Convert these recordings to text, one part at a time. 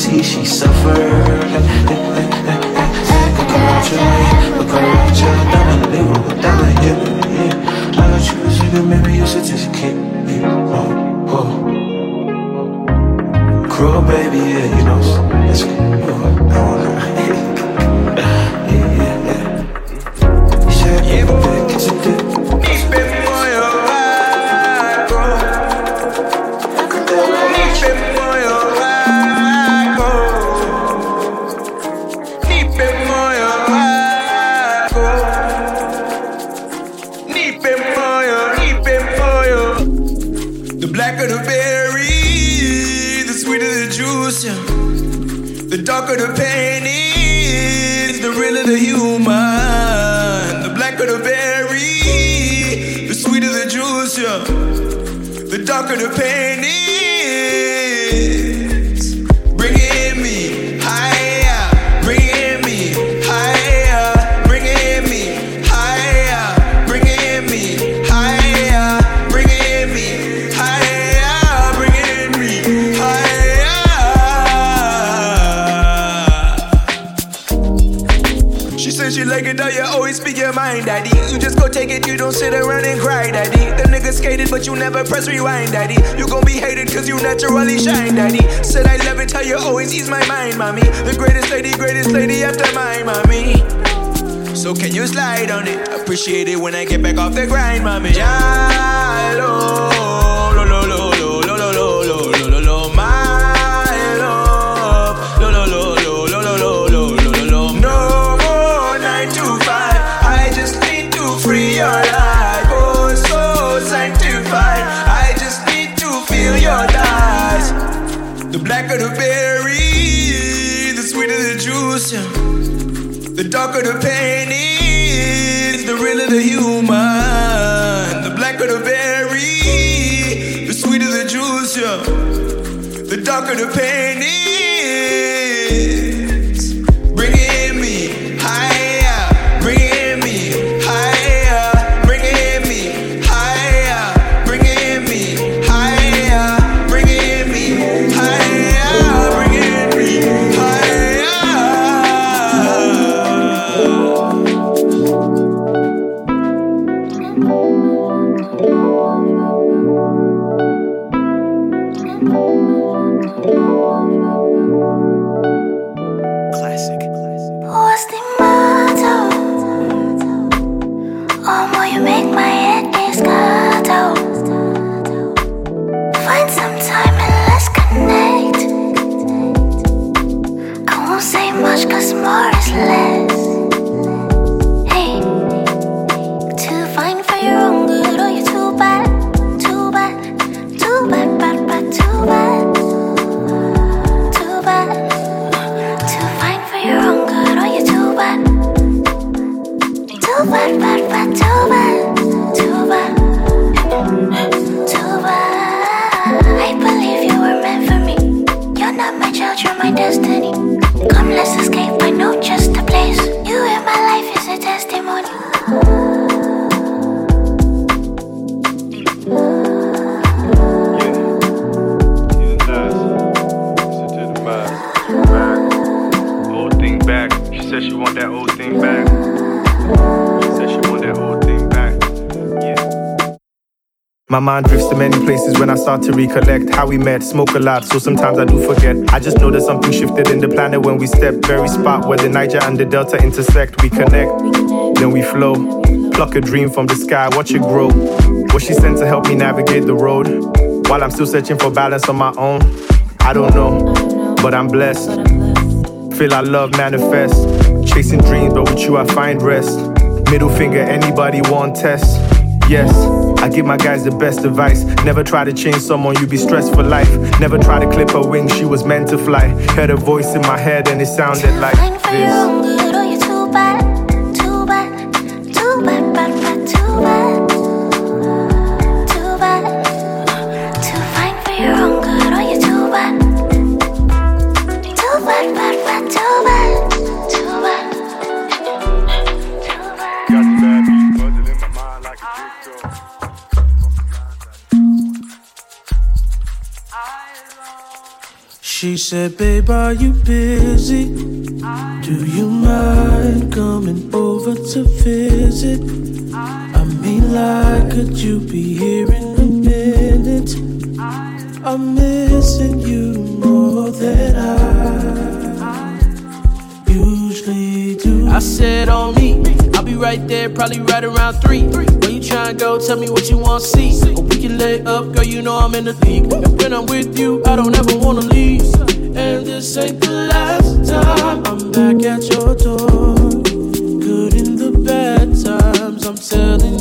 see she suffers She says she like it how you always speak your mind, daddy. You just go take it, you don't sit around and cry, daddy confiscated, but you never press rewind, daddy. You gon' be hated cause you naturally shine, daddy. Said I love it how you always ease my mind, mommy. The greatest lady, greatest lady after my mommy. So can you slide on it? Appreciate it when I get back off the grind, mommy. Jalo. juice, the darker the pain is, the realer the human. The blacker the berry, the sweeter the juice, the darker the pain is. My mind drifts to many places when I start to recollect how we met. Smoke a lot, so sometimes I do forget. I just know that something shifted in the planet when we stepped. Very spot where the Niger and the Delta intersect. We connect, then we flow. Pluck a dream from the sky, watch it grow. What she sent to help me navigate the road. While I'm still searching for balance on my own. I don't know, but I'm blessed. Feel I love manifest. Chasing dreams, but with you I find rest. Middle finger, anybody want test? Yes. I give my guys the best advice. Never try to change someone, you be stressed for life. Never try to clip her wings, she was meant to fly. Heard a voice in my head and it sounded like Fine for your this. Said, Babe, are you busy? Do you mind coming over to visit? I mean, like, could you be here in a minute? I'm missing you more than I usually do. I said, On me, I'll be right there, probably right around three. Where you tryna go? Tell me what you wanna see. Or we can lay up, girl, you know I'm in the league. And when I'm with you, I don't ever wanna leave. And this ain't the last time I'm back at your door. Good in the bad times, I'm telling you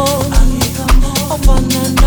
angigamboni ofana nawe